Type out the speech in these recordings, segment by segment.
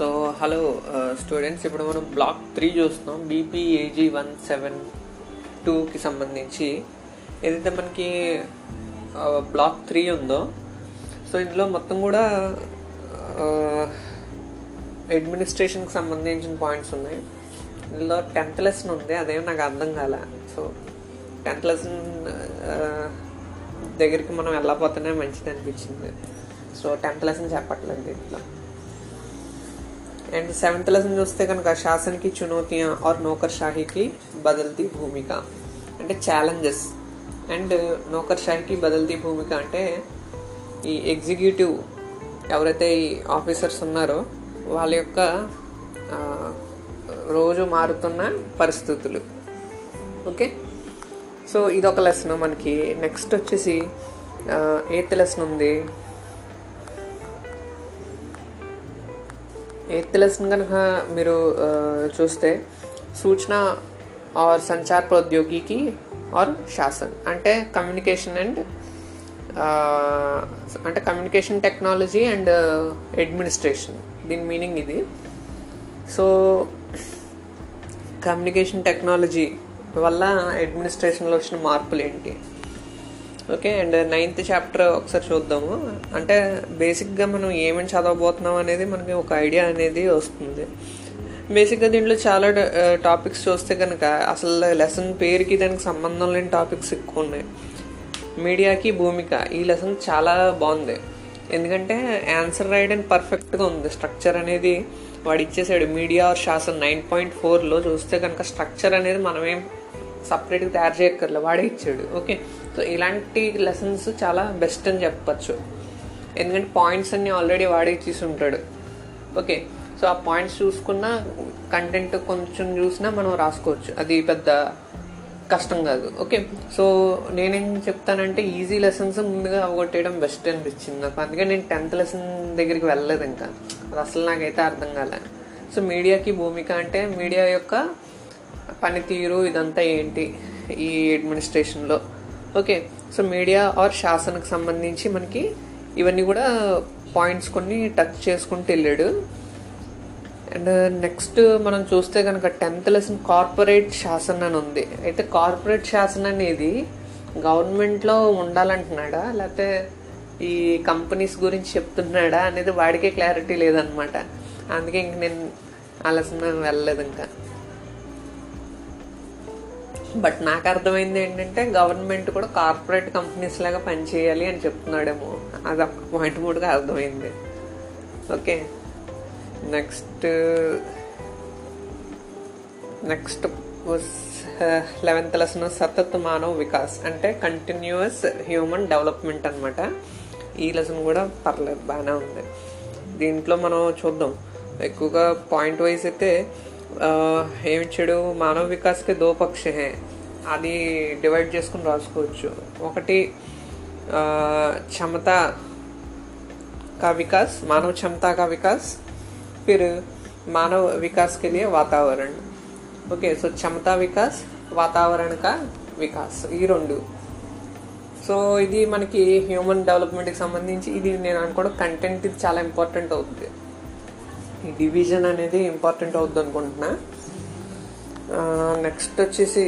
So hello students uh, ఇప్పుడు మనం black three చూస్తున్నాం. బీపీఏజీ వన్ సెవెన్ టూకి సంబంధించి. ఏదైతే మనకి uh, బ్లాక్ త్రీ ఉందో సో ఇందులో మొత్తం కూడా uh, అడ్మినిస్ట్రేషన్కి సంబంధించిన పాయింట్స్ ఉన్నాయి. ఇందులో టెన్త్ లెసన్ ఉంది. అదేం నాకు అర్థం కాల. సో టెన్త్ లెసన్ దగ్గరికి మనం వెళ్ళకపోతేనే మంచిది అనిపించింది. సో టెన్త్ లెసన్ చెప్పట్లేదు దీంట్లో. అండ్ సెవెంత్ లెసన్ చూస్తే కనుక శాసనకి చునౌతియా ఆర్ నౌకర్షాహికి బదల్తీ భూమిక. అంటే ఛాలెంజెస్ అండ్ నౌకర్షాహికి బదల్తీ భూమిక అంటే ఈ ఎగ్జిక్యూటివ్ ఎవరైతే ఈ ఆఫీసర్స్ ఉన్నారో వాళ్ళ యొక్క రోజు మారుతున్న పరిస్థితులు. ఓకే సో ఇదొక లెసన్ మనకి. నెక్స్ట్ వచ్చేసి ఎయిత్ లెసన్ ఉంది. ఎయిత్ లెసన్ కనుక మీరు చూస్తే సూచన ఆర్ సంచార్ ప్రౌద్యోగికి ఆర్ శాసన్. అంటే కమ్యూనికేషన్ అండ్ అంటే కమ్యూనికేషన్ టెక్నాలజీ అండ్ అడ్మినిస్ట్రేషన్. దీని మీనింగ్ ఇది. సో కమ్యూనికేషన్ టెక్నాలజీ వల్ల అడ్మినిస్ట్రేషన్లో వచ్చిన మార్పులు ఏంటి ఓకే అండ్ నైన్త్ చాప్టర్ ఒకసారి చూద్దాము. అంటే బేసిక్గా మనం ఏమేమి చదవబోతున్నాం అనేది మనకి ఒక ఐడియా అనేది వస్తుంది. బేసిక్గా దీంట్లో చాలా టాపిక్స్ చూస్తే కనుక అసలు లెసన్ పేరుకి దానికి సంబంధం లేని టాపిక్స్ ఎక్కువ ఉన్నాయి. మీడియాకి భూమిక ఈ లెసన్ చాలా బాగుంది. ఎందుకంటే ఆన్సర్ రాయడం పర్ఫెక్ట్గా ఉంది. స్ట్రక్చర్ అనేది వాడు ఇచ్చేసాడు. మీడియా ఆర్ శాసన్ నైన్ పాయింట్ ఫోర్లో చూస్తే కనుక స్ట్రక్చర్ అనేది మనమేం సపరేట్గా తయారు చేయక్కర్లేదు వాడే ఇచ్చాడు. ఓకే? సో ఇలాంటి లెసన్స్ చాలా బెస్ట్ అని చెప్పచ్చు. ఎందుకంటే పాయింట్స్ అన్నీ ఆల్రెడీ వాడే ఇచ్చేసి ఉంటాడు. ఓకే? సో ఆ పాయింట్స్ చూసుకున్న కంటెంట్ కొంచెం చూసినా మనం రాసుకోవచ్చు. అది పెద్ద కష్టం కాదు. ఓకే? సో నేనేం చెప్తానంటే ఈజీ లెసన్స్ ముందుగా అవగొట్టేయడం బెస్ట్ అనిపించింది నాకు. అందుకే నేను టెన్త్ లెసన్ దగ్గరికి వెళ్ళలేదు ఇంకా. అది అసలు నాకైతే అర్థం కాలే. సో మీడియాకి భూమిక అంటే మీడియా యొక్క పనితీరు ఇదంతా ఏంటి ఈ అడ్మినిస్ట్రేషన్లో ఓకే సో మీడియా ఆర్ శాసనకు సంబంధించి మనకి ఇవన్నీ కూడా పాయింట్స్ కొన్ని టచ్ చేసుకుంటూ వెళ్ళాడు. అండ్ నెక్స్ట్ uh, మనం చూస్తే కనుక టెన్త్ లెసన్ కార్పొరేట్ శాసన అని ఉంది. అయితే కార్పొరేట్ శాసన అనేది గవర్నమెంట్లో ఉండాలంటున్నాడా? లేకపోతే ఈ కంపెనీస్ గురించి చెప్తున్నాడా అనేది వాడికే క్లారిటీ లేదనమాట అందుకే ఇంక నేను ఆ లెసన్ వెళ్ళలేదు ఇంకా. బట్ నాకు అర్థమైంది ఏంటంటే గవర్నమెంట్ కూడా కార్పొరేట్ కంపెనీస్ లాగా పనిచేయాలి అని చెప్తున్నాడేమో. అది ఒక పాయింట్ మూడుగా అర్థమైంది. Okay. Next next eleventh lesson సతత్ మానవ్ వికాస్. అంటే కంటిన్యూస్ హ్యూమన్ డెవలప్మెంట్ అనమాట ఈ లెసన్ కూడా పర్లేదు బాగానే ఉంది. దీంట్లో మనం చూద్దాం. ఎక్కువగా పాయింట్ వైజ్ అయితే ఏమిచ్చాడు మానవ వికాస్కి దో పక్ష హే అది డివైడ్ చేసుకుని రాసుకోవచ్చు ఒకటి క్షమత का विकास मानव क्षमता का विकास फिर मानव विकास के लिए वातावरण ఓకే సో క్షమతా వికాస్ వాతావరణ కా వికాస్ ఈ రెండు సో ఇది మనకి హ్యూమన్ డెవలప్మెంట్కి సంబంధించి ఇది నేను అనుకోవడం కంటెంట్ ఇది చాలా ఇంపార్టెంట్ అవుతుంది ఈ డివిజన్ అనేది ఇంపార్టెంట్ అవుద్ది అనుకుంటున్నా నెక్స్ట్ వచ్చేసి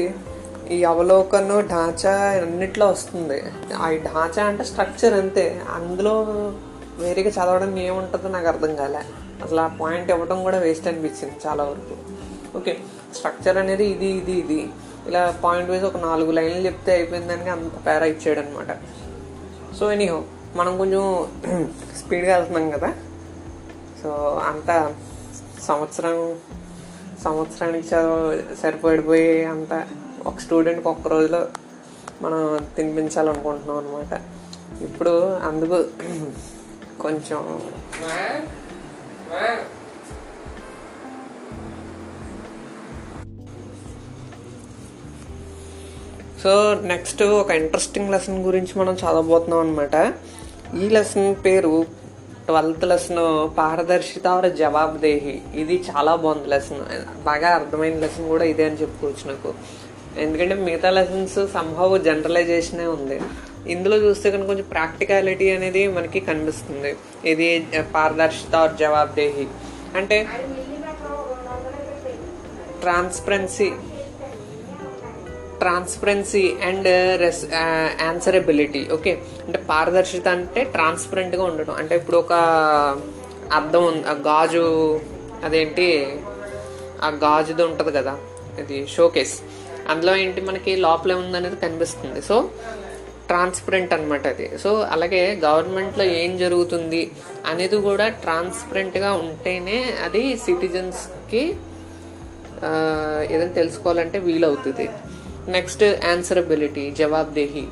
ఈ అవలోకనం ఢాంచా అన్నిట్లో వస్తుంది. ఆ ఢాంచా అంటే స్ట్రక్చర్ అంతే. అందులో వేరేగా చదవడం ఏముంటుందో నాకు అర్థం కాలే. అసలు ఆ పాయింట్ ఇవ్వడం కూడా వేస్ట్ అనిపించింది చాలా వరకు. ఓకే స్ట్రక్చర్ అనేది ఇది ఇది ఇది. ఇలా పాయింట్ వైజ్ ఒక నాలుగు లైన్లు చెప్తే అయిపోయిందని అంత పేరా ఇచ్చాడు అనమాట సో ఎనీహో మనం కొంచెం స్పీడ్గా వెళ్తున్నాం కదా. సో అంత సంవత్సరం సంవత్సరానికి చదువు సరిపడిపోయి అంత ఒక స్టూడెంట్కి ఒక్క రోజులో మనం తినిపించాలనుకుంటున్నాం అనమాట ఇప్పుడు అందుకు కొంచెం సో నెక్స్ట్ ఒక ఇంట్రెస్టింగ్ లెసన్ గురించి మనం చదవబోతున్నాం అనమాట ఈ లెసన్ పేరు ట్వెల్త్ లెసన్ పారదర్శిత ఆర్ జవాబుదేహి ఇది చాలా బాగుంది లెసన్. బాగా అర్థమైన లెసన్ కూడా ఇదే అని చెప్పుకోవచ్చు నాకు. ఎందుకంటే మిగతా లెసన్స్ సంభవ్ జనరలైజేషనే ఉంది. ఇందులో చూస్తే కనుక కొంచెం ప్రాక్టికాలిటీ అనేది మనకి కనిపిస్తుంది. ఇది పారదర్శిత ఆర్ జవాబుదేహి అంటే ట్రాన్స్పరెన్సీ ట్రాన్స్పరెన్సీ అండ్ రెస్ ఆన్సరబిలిటీ ఓకే అంటే పారదర్శిత అంటే ట్రాన్స్పరెంట్గా ఉండడం అంటే ఇప్పుడు ఒక అర్థం ఉంది. ఆ గాజు అదేంటి? ఆ గాజుది ఉంటుంది కదా? ఇది షోకేస్ అందులో ఏంటి? మనకి లోపల ఉందనేది కనిపిస్తుంది. సో ట్రాన్స్పరెంట్ అనమాట అది. సో అలాగే గవర్నమెంట్లో ఏం జరుగుతుంది అనేది కూడా ట్రాన్స్పరెంట్గా ఉంటేనే అది సిటిజన్స్కి ఏదైనా తెలుసుకోవాలంటే వీలవుతుంది. Next answerability జవాబ్దేహి.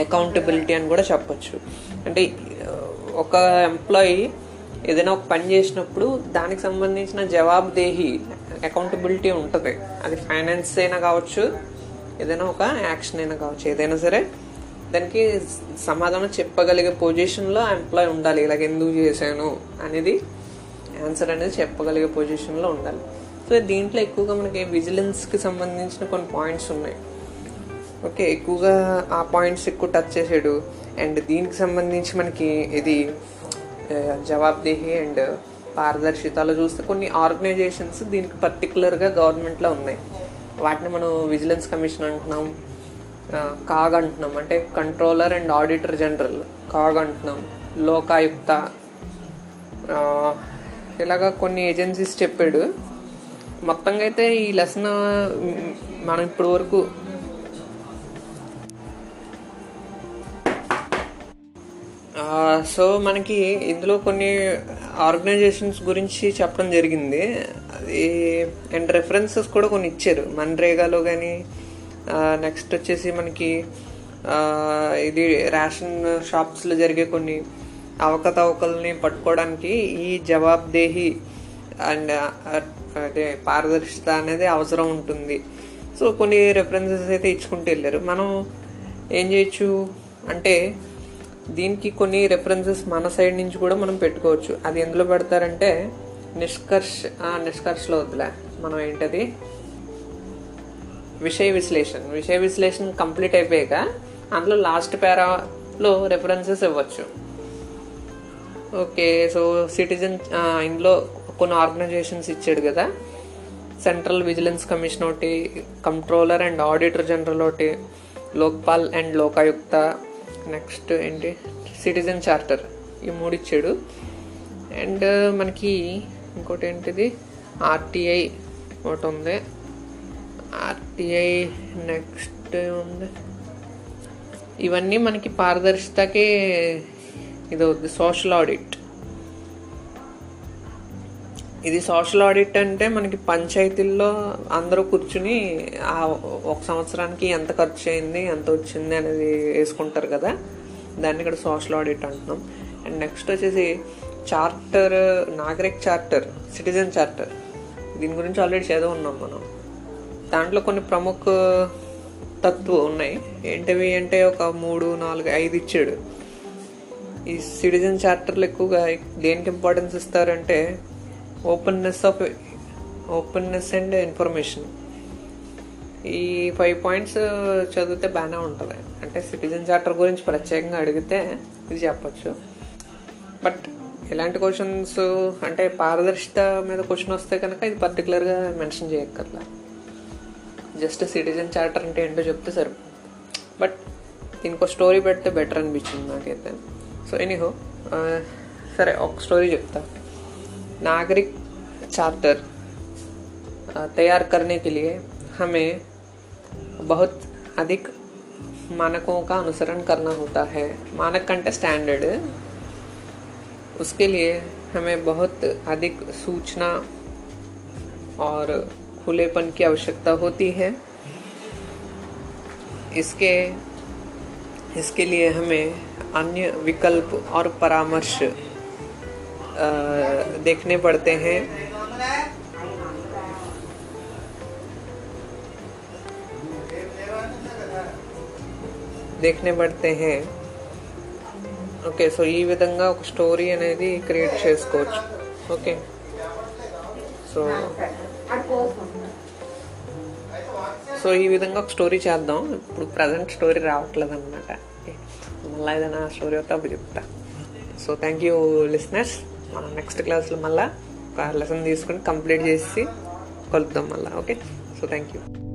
అకౌంటబిలిటీ అని కూడా చెప్పచ్చు. అంటే ఒక ఎంప్లాయీ ఏదైనా ఒక పని చేసినప్పుడు దానికి సంబంధించిన జవాబుదేహి అకౌంటబిలిటీ ఉంటుంది. అది ఫైనాన్స్ అయినా కావచ్చు ఏదైనా ఒక యాక్షన్ అయినా కావచ్చు ఏదైనా సరే. దానికి సమాధానం చెప్పగలిగే పొజిషన్లో ఎంప్లాయ్ ఎంప్లాయీ ఉండాలి. ఇలాగ ఎందుకు చేశాను అనేది ఆన్సర్ అనేది చెప్పగలిగే పొజిషన్లో ఉండాలి. సో దీంట్లో ఎక్కువగా మనకి విజిలెన్స్కి సంబంధించిన కొన్ని పాయింట్స్ ఉన్నాయి. ఓకే ఎక్కువగా ఆ పాయింట్స్ ఎక్కువ టచ్ చేసాడు. అండ్ దీనికి సంబంధించి మనకి ఇది జవాబ్దేహి అండ్ పారదర్శితలో చూస్తే కొన్ని ఆర్గనైజేషన్స్ దీనికి పర్టికులర్గా గవర్నమెంట్లో ఉన్నాయి. వాటిని మనం విజిలెన్స్ కమిషన్ అంటున్నాం కాగ్ అంటున్నాం. అంటే controller and auditor general CAG అంటున్నాం. లోకాయుక్త ఇలాగా కొన్ని ఏజెన్సీస్ చెప్పాడు. మొత్తంగా అయితే ఈ లెసన్ మనం ఇప్పటి వరకు సో మనకి ఇందులో కొన్ని ఆర్గనైజేషన్స్ గురించి చెప్పడం జరిగింది. అది అండ్ రెఫరెన్సెస్ కూడా కొన్ని ఇచ్చారు. మన్రేగాలో కానీ నెక్స్ట్ వచ్చేసి మనకి ఇది రేషన్ షాప్స్లో జరిగే కొన్ని అవకతవకల్ని పట్టుకోవడానికి ఈ జవాబ్దేహి అండ్ అదే పారదర్శిత అనేది అవసరం ఉంటుంది. సో కొన్ని రెఫరెన్సెస్ అయితే ఇచ్చుకుంటూ వెళ్ళారు. మనం ఏం చేయొచ్చు అంటే దీనికి కొన్ని రెఫరెన్సెస్ మన సైడ్ నుంచి కూడా మనం పెట్టుకోవచ్చు. అది ఎందులో పెడతారంటే నిష్కర్ష్ నిష్కర్షలో వద్దులే. మనం ఏంటది? విషయ విశ్లేషణ. విషయ విశ్లేషణ కంప్లీట్ అయిపోయాక అందులో లాస్ట్ పేరాలో రెఫరెన్సెస్ ఇవ్వచ్చు. ఓకే సో సిటిజన్ ఇందులో కొన్ని ఆర్గనైజేషన్స్ ఇచ్చాడు కదా. సెంట్రల్ విజిలెన్స్ కమిషన్ ఒకటి కంట్రోలర్ అండ్ ఆడిటర్ జనరల్ ఒకటి లోక్పాల్ అండ్ లోకాయుక్త నెక్స్ట్ ఏంటి? సిటిజన్ చార్టర్ ఈ మూడు ఇచ్చాడు. అండ్ మనకి ఇంకోటి ఏంటిది? ఆర్టీఐ ఒకటి ఉంది. ఆర్టీఐ నెక్స్ట్ ఉంది. ఇవన్నీ మనకి పారదర్శకతకి ఇది అవుద్ది సోషల్ ఆడిట్. ఇది సోషల్ ఆడిట్ అంటే మనకి పంచాయతీల్లో అందరూ కూర్చుని ఆ ఒక సంవత్సరానికి ఎంత ఖర్చు అయింది ఎంత వచ్చింది అనేది వేసుకుంటారు కదా. దాన్ని ఇక్కడ సోషల్ ఆడిట్ అంటున్నాం. అండ్ నెక్స్ట్ వచ్చేసి చార్టర్ నాగరిక్ చార్టర్ సిటిజన్ చార్టర్. దీని గురించి ఆల్రెడీ చదివి ఉన్నాం మనం. దాంట్లో కొన్ని ప్రముఖ తత్వం ఉన్నాయి. ఏంటివి అంటే ఒక మూడు నాలుగు ఐదు ఇచ్చాడు. ఈ సిటిజన్ చార్టర్లు ఎక్కువగా దేనికి ఇంపార్టెన్స్ ఇస్తారంటే openness of openness and information ఈ ఫైవ్ పాయింట్స్ uh, చదివితే బాగానే ఉంటుంది. అంటే సిటిజన్ చార్టర్ గురించి ప్రత్యేకంగా అడిగితే ఇది చెప్పచ్చు. బట్ ఇలాంటి క్వశ్చన్స్ అంటే పారదర్శిత మీద క్వశ్చన్ వస్తే కనుక ఇది పర్టికులర్గా మెన్షన్ చేయక్కర్లా. జస్ట్ సిటిజన్ చార్టర్ అంటే ఏంటో చెప్తే సరి బట్ దీనికి ఒక స్టోరీ పెడితే బెటర్ అనిపించింది నాకైతే. సో ఎనీహో uh, సరే ఒక స్టోరీ చెప్తాను नागरिक चार्टर तैयार करने के लिए हमें बहुत अधिक मानकों का अनुसरण करना होता है। मानक कंटे स्टैंडर्ड उसके लिए हमें बहुत अधिक सूचना और खुलेपन की आवश्यकता होती है। इसके इसके लिए हमें अन्य विकल्प और परामर्श देखने पड़ते हैं देखने पड़ते हैं ఓకే సో ఈ విధంగా ఒక స్టోరీ అనేది క్రియేట్ చేసుకోవచ్చు ఓకే సో సో ఈ విధంగా ఒక స్టోరీ చేద్దాం ఇప్పుడు ప్రజెంట్ స్టోరీ రావట్లేదు అనమాట మళ్ళీ ఏదైనా స్టోరీ వస్తే అప్పుడు చెప్తా సో థ్యాంక్ యూ లిస్నర్స్ మనం నెక్స్ట్ క్లాస్లో మళ్ళీ ఒక లెసన్ తీసుకొని కంప్లీట్ చేసి కలుద్దాం మళ్ళీ ఓకే సో థ్యాంక్ యూ